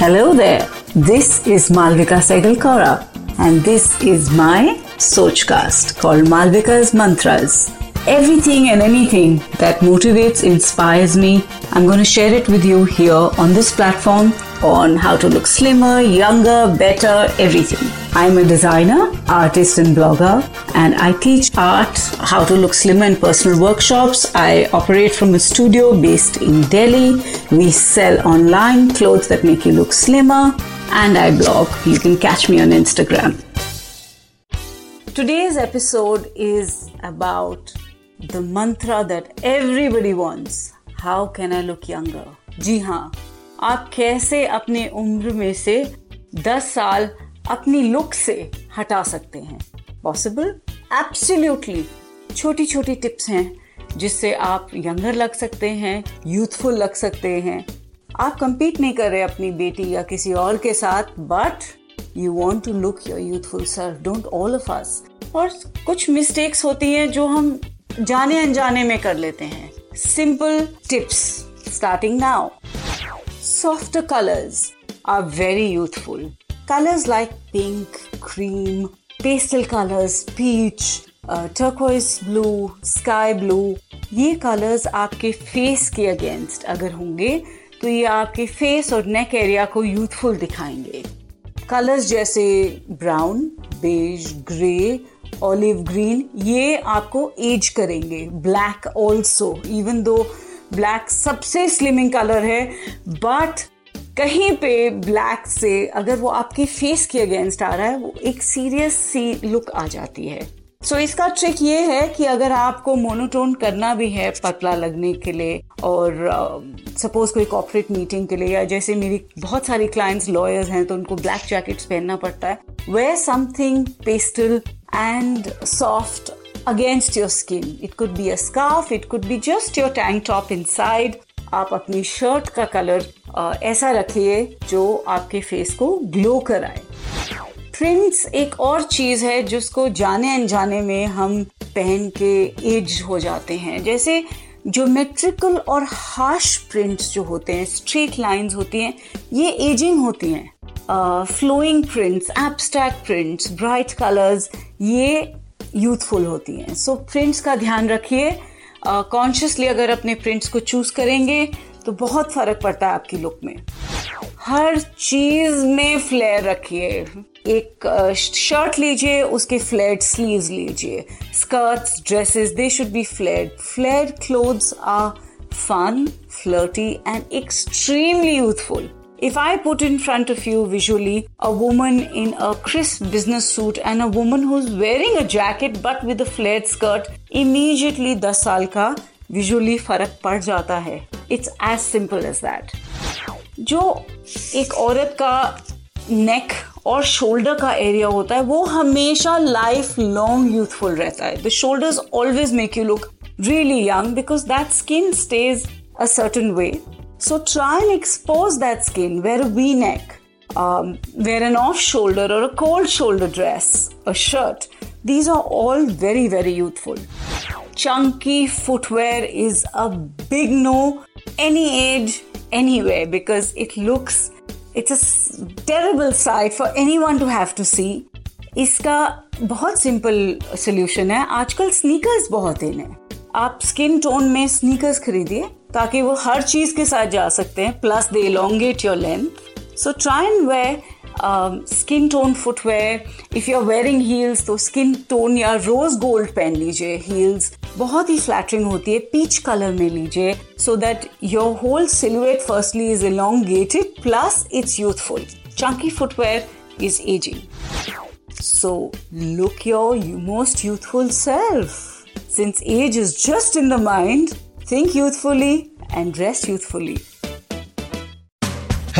Hello there. This is Malvika Segalkara and this is my Sochcast called Malvika's Mantras. Everything and anything that motivates, inspires me, I'm going to share it with you here on this platform on how to look slimmer, younger, better, everything. I'm a designer, artist, and blogger, and I teach art, how to look slimmer in personal workshops. I operate from a studio based in Delhi. We sell online clothes that make you look slimmer, and I blog. You can catch me on Instagram. Today's episode is about the mantra that everybody wants How can I look younger? जी हाँ आप कैसे अपने उम्र में से 10 साल अपनी look से हटा सकते हैं। पॉसिबल एब्सोल्युटली छोटी छोटी टिप्स हैं, जिससे आप यंगर लग सकते हैं यूथफुल लग सकते हैं। आप कंपीट नहीं कर रहे अपनी बेटी या किसी और के साथ but you want to look your youthful self don't all of us और कुछ मिस्टेक्स होती हैं जो हम जाने अनजाने में कर लेते हैं। Simple tips starting now soft colours are very youthful. Colors like pink, cream, pastel colors, peach, turquoise blue, sky blue, ये कलर्स आपके फेस के अगेंस्ट अगर होंगे तो ये आपके फेस और नेक एरिया को यूथफुल दिखाएँगे। कलर्स जैसे brown beige grey olive green ये आपको एज करेंगे। Black also even though black सबसे स्लिमिंग कलर है बट कहीं पे ब्लैक से अगर वो आपके फेस के अगेंस्ट आ रहा है वो एक सीरियस सी लुक आ जाती है सो so, इसका ट्रिक ये है कि अगर आपको मोनोटोन करना भी है पतला लगने के लिए और सपोज़ uh, कोई कॉपरेट मीटिंग के लिए या जैसे मेरी बहुत सारी क्लाइंट्स लॉयर्स हैं तो उनको ब्लैक जैकेट्स पहनना पड़ता है वे something pastel and soft against your skin. It could be a scarf, it could be just your tank top inside. आप अपनी शर्ट का कलर ऐसा रखिए जो आपके फेस को ग्लो कराए। प्रिंट्स एक और चीज़ है जिसको जाने अनजाने में हम पहन के एज हो जाते हैं। जैसे ज्योमेट्रिकल और हार्श प्रिंट्स जो होते हैं स्ट्रेट लाइंस होती हैं ये एजिंग होती हैं। Flowing prints abstract prints bright colours ये यूथफुल होती हैं। सो so, प्रिंट्स का ध्यान रखिए। कॉन्शियसली uh, अगर अपने प्रिंट्स को चूज़ करेंगे तो बहुत फ़र्क पड़ता है आपकी लुक में। हर चीज़ में फ्लेयर रखिए। एक शर्ट लीजिए उसके फ्लेड स्लीव्स लीजिए। Skirts dresses they should be flared flared clothes are fun flirty and extremely youthful If I put in front of you visually a woman in a crisp business suit and a woman who's wearing a jacket but with a flared skirt, immediately 10 साल का visually फ़र्क पड़ जाता है। It's as simple as that जो एक औरत का नेक और शोल्डर का एरिया होता है वो हमेशा लाइफ लॉन्ग यूथफुल रहता है the shoulders always make you look really young because that skin stays a certain way So try and expose that skin. Wear a V-neck. Um, wear an off shoulder or a cold shoulder dress, a shirt. These are all very, very youthful. Chunky footwear is a big no, any age, anywhere, because it looks, it's a terrible sight for anyone to have to see. इसका बहुत simple solution है. आजकल sneakers बहुत इन है. आप skin tone में sneakers खरीदिए ताकि वो हर चीज़ के साथ जा सकते हैं plus they elongate your length so try and wear skin tone footwear if you are wearing heels तो स्किन टोन या रोज गोल्ड पहन लीजिए हील्स बहुत ही फ्लैटरिंग होती है पीच कलर में लीजिए so that your whole silhouette firstly is elongated plus it's youthful chunky footwear is ageing so look your most youthful self since age is just in the mind think youthfully and dress youthfully.